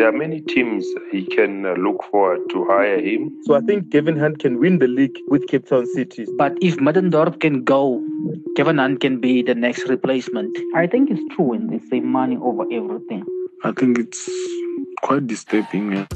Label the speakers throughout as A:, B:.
A: there are many teams he can uh, look forward to hire him.
B: So I think Gavin Hunt can win the league with Cape Town City.
C: But if Middendorp can go, Kevin Hunt can be the next replacement.
D: I think it's true when they say money over everything.
E: I think it's quite disturbing. Yeah.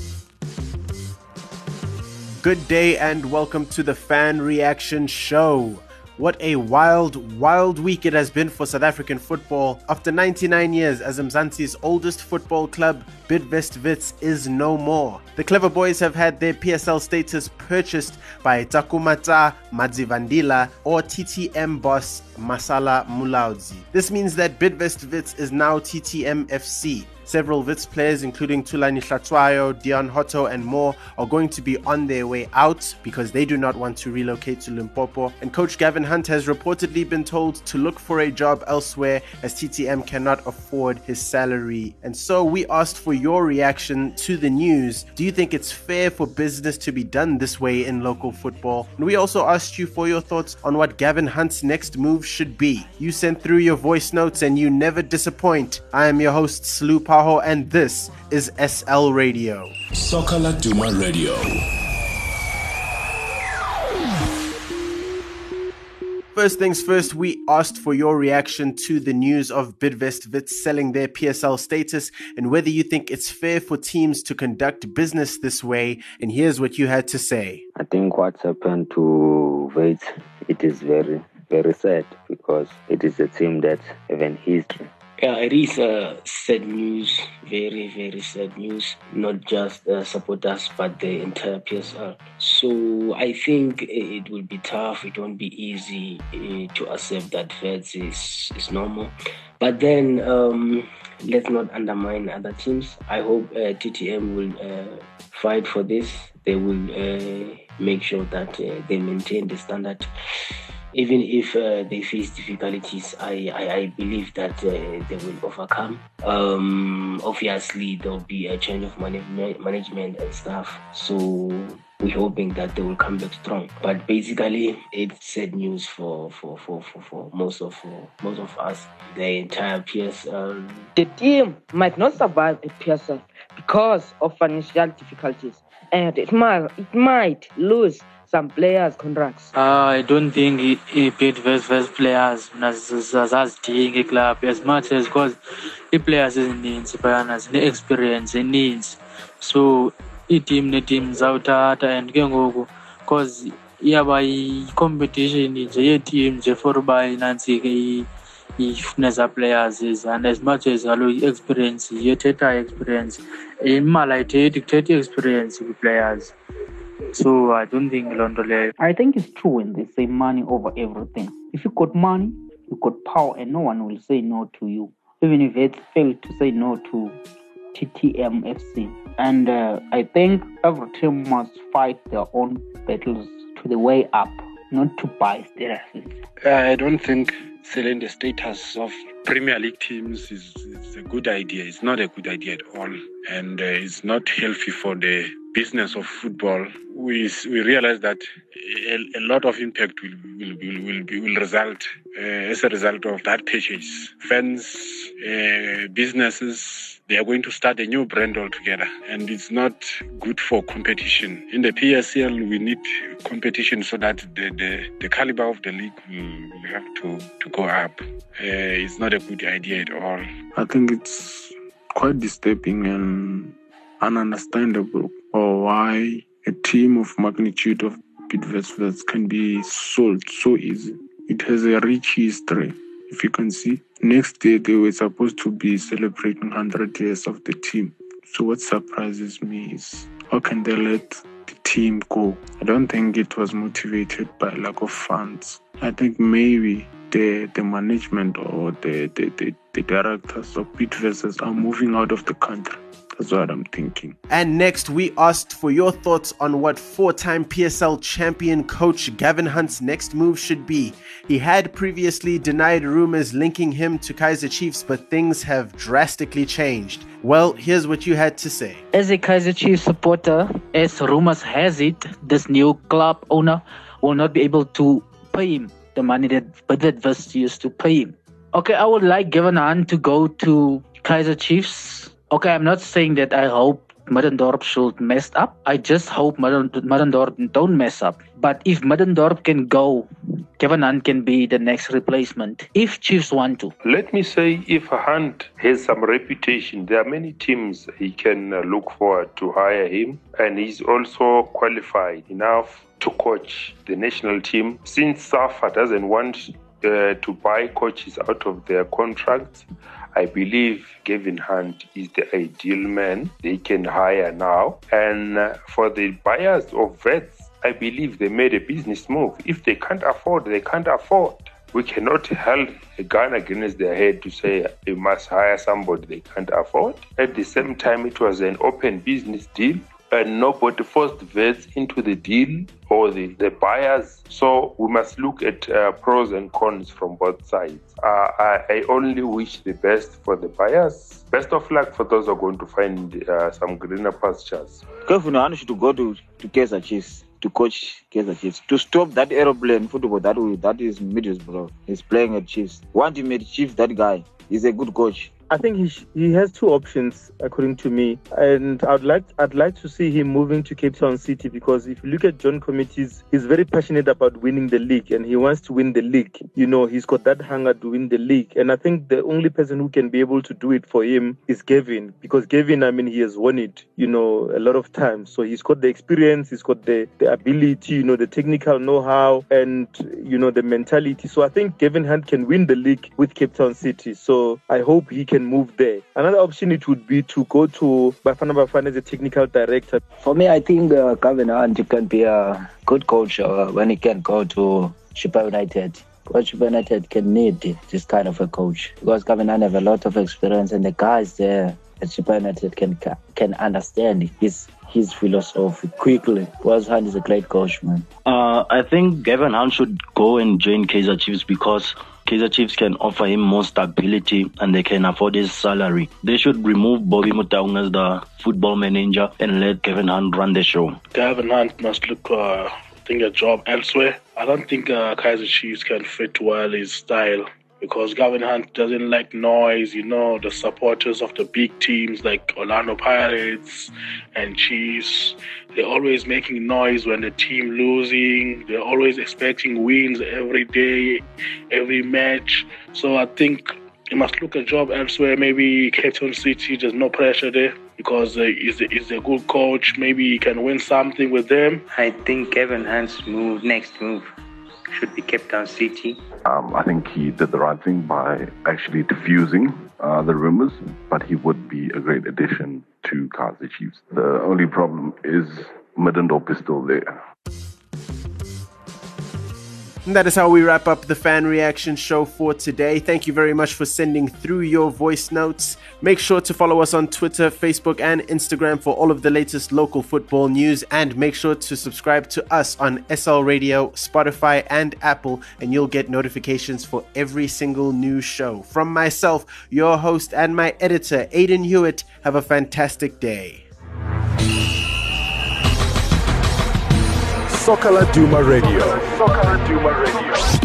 F: Good day and welcome to the Fan Reaction Show. What a wild, wild week it has been for South African football. After 99 years as Mzansi's oldest football club, Bidvest Wits is no more. The Clever Boys have had their PSL status purchased by Takumata Madzivandila or TTM boss Masala Mulaudzi. This means that Bidvest Wits is now TTM FC. Several Wits players, including Thulani Hlatshwayo, Deon Hotto, and more, are going to be on their way out because they do not want to relocate to Limpopo. And coach Gavin Hunt has reportedly been told to look for a job elsewhere as TTM cannot afford his salary. And so we asked for your reaction to the news. Do you think it's fair for business to be done this way in local football? And we also asked you for your thoughts on what Gavin Hunt's next move should be. You sent through your voice notes and you never disappoint. I am your host, Sloop Paho, and this is SL Radio.
G: Soccer Laduma Radio.
F: First things first, we asked for your reaction to the news of Bidvest Wits selling their PSL status and whether you think it's fair for teams to conduct business this way. And here's what you had to say.
H: I think what's happened to Wits, it is very, very sad because it is a team that have an history
I: yeah, it is uh, sad news, very, very sad news, not just uh, supporters, but the entire PSL. So I think it will be tough, it won't be easy uh, to accept that Wits is, is normal. But then um, let's not undermine other teams. I hope uh, TTM will uh, fight for this, they will uh, make sure that they maintain the standard even if uh, they face difficulties, I, I, I believe that uh, they will overcome. Um, obviously, there will be a change of management, management and stuff. So we're hoping that they will come back strong. But basically, it's sad news for for, for, for, for most of for most of us. The entire PSL.
D: The team might not survive at PSL because of financial difficulties, and it might it might lose some players contracts?
C: Uh, I don't think he, he paid first first players zazidinga club as much as because i-players ezininzi phayana zine-experience eninzi so iitim neetim zawuthatha and ke because iyaba yi-competition nje yeetim nje for uba inantsike ifune ezaa players ezi and as much as kaloku i-experience yethetha i-experience imali ayithethi kuthetha i-experience kwi-players so I don't think Londole.
D: I think it's true when they say money over everything. If you got money, you got power, and no one will say no to you. Even if it failed to say no to TTMFC. And uh, I think every team must fight their own battles to the way up, not to buy statuses.
J: I don't think selling the status of Premier League teams is, is, a good idea. It's not a good idea at all. And uh, it's not healthy for the business of football, we we realize that a, a lot of impact will will will will, be, will result uh, as a result of that purchase. Fans, uh, businesses, they are going to start a new brand altogether, and it's not good for competition. In the PSL, we need competition so that the the, the caliber of the league will, will have to to go up. Uh, it's not a good idea at all.
E: I think it's quite disturbing and ununderstandable or why a team of magnitude of Bidvest can be sold so easy. It has a rich history. If you can see, next year they were supposed to be celebrating 100 years of the team. So what surprises me is how can they let the team go? I don't think it was motivated by lack of funds. I think maybe the the management or the the, the, the directors of Bidvest are moving out of the country. That's what I'm thinking.
F: And next, we asked for your thoughts on what four time PSL champion coach Gavin Hunt's next move should be. He had previously denied rumors linking him to Kaizer Chiefs, but things have drastically changed. Well, here's what you had to say.
C: As a Kaizer Chiefs supporter, as rumors has it, this new club owner will not be able to pay him the money that Bidvest used to pay him. Okay, I would like Gavin Hunt to go to Kaizer Chiefs
D: Okay, I'm not saying that I hope Middendorp should mess up. I just hope Middendorp don't mess up. But if Middendorp can go, Kevin Hunt can be the next replacement if Chiefs want to.
A: Let me say, if Hunt has some reputation, there are many teams he can uh, look forward to hire him, and he's also qualified enough to coach the national team. Since SAFA doesn't want uh, to buy coaches out of their contracts, I believe Gavin Hunt is the ideal man they can hire now. And uh, for the buyers of Wits, I believe they made a business move. If they can't afford, they can't afford. We cannot hold a gun against their head to say they must hire somebody they can't afford. At the same time, it was an open business deal and nobody forced Wits into the deal or the, the buyers. So we must look at uh, pros and cons from both sides. Uh, I, I, only wish the best for the buyers. Best of luck for those who are going to find uh, some greener pastures.
K: Kevin Hunt should go to, to Kaizer Chiefs to coach Kaizer Chiefs to stop that aeroplane football that that is Middendorp. He's playing at Chiefs. Want him at Chiefs, that guy. He's a good coach.
B: I think he sh- he has two options according to me, and I'd like I'd like to see him moving to Cape Town City because if you look at John Comitis, he's very passionate about winning the league and he wants to win the league. You know, he's got that hunger to win the league, and I think the only person who can be able to do it for him is Gavin because Gavin, I mean, he has won it, you know, a lot of times. So he's got the experience, he's got the the ability, you know, the technical know-how, and you know the mentality. So I think Gavin Hunt can win the league with Cape Town City. So I hope he can move there. Another option it would be to go to Bafana Bafana as a technical director.
L: For me, I think uh, Gavin Hunt can be a good coach uh, when he can go to Chippa United. Because Chippa United can need this kind of a coach because Gavin Hunt have a lot of experience and the guys there at Chippa United can can understand his his philosophy quickly. Because Hunt is a great coach, man.
M: Uh, I think Gavin Hunt should go and join Kaizer Chiefs because Kaizer Chiefs can offer him more stability and they can afford his salary. They should remove Bobby Motaung as the football manager and let Kevin Hunt run the show.
J: Kevin Hunt must look, uh, think a job elsewhere. I don't think uh, Kaizer Chiefs can fit well his style because Gavin Hunt doesn't like noise. You know, the supporters of the big teams like Orlando Pirates and Chiefs, they're always making noise when the team losing. They're always expecting wins every day, every match. So I think he must look a job elsewhere. Maybe Cape Town City, there's no pressure there because he's, a, he's a good coach. Maybe he can win something with them.
N: I think Kevin Hunt's move, next move, should be Cape Town City.
O: Um, I think he did the right thing by actually diffusing uh, the rumors, but he would be a great addition to Kaizer Chiefs. The only problem is Middendorp is still there.
F: And that is how we wrap up the fan reaction show for today. Thank you very much for sending through your voice notes. Make sure to follow us on Twitter, Facebook, and Instagram for all of the latest local football news. And make sure to subscribe to us on SL Radio, Spotify, and Apple, and you'll get notifications for every single new show. From myself, your host, and my editor, Aidan Hewitt, have a fantastic day.
G: Soccer Laduma Radio. Soccer Laduma Radio.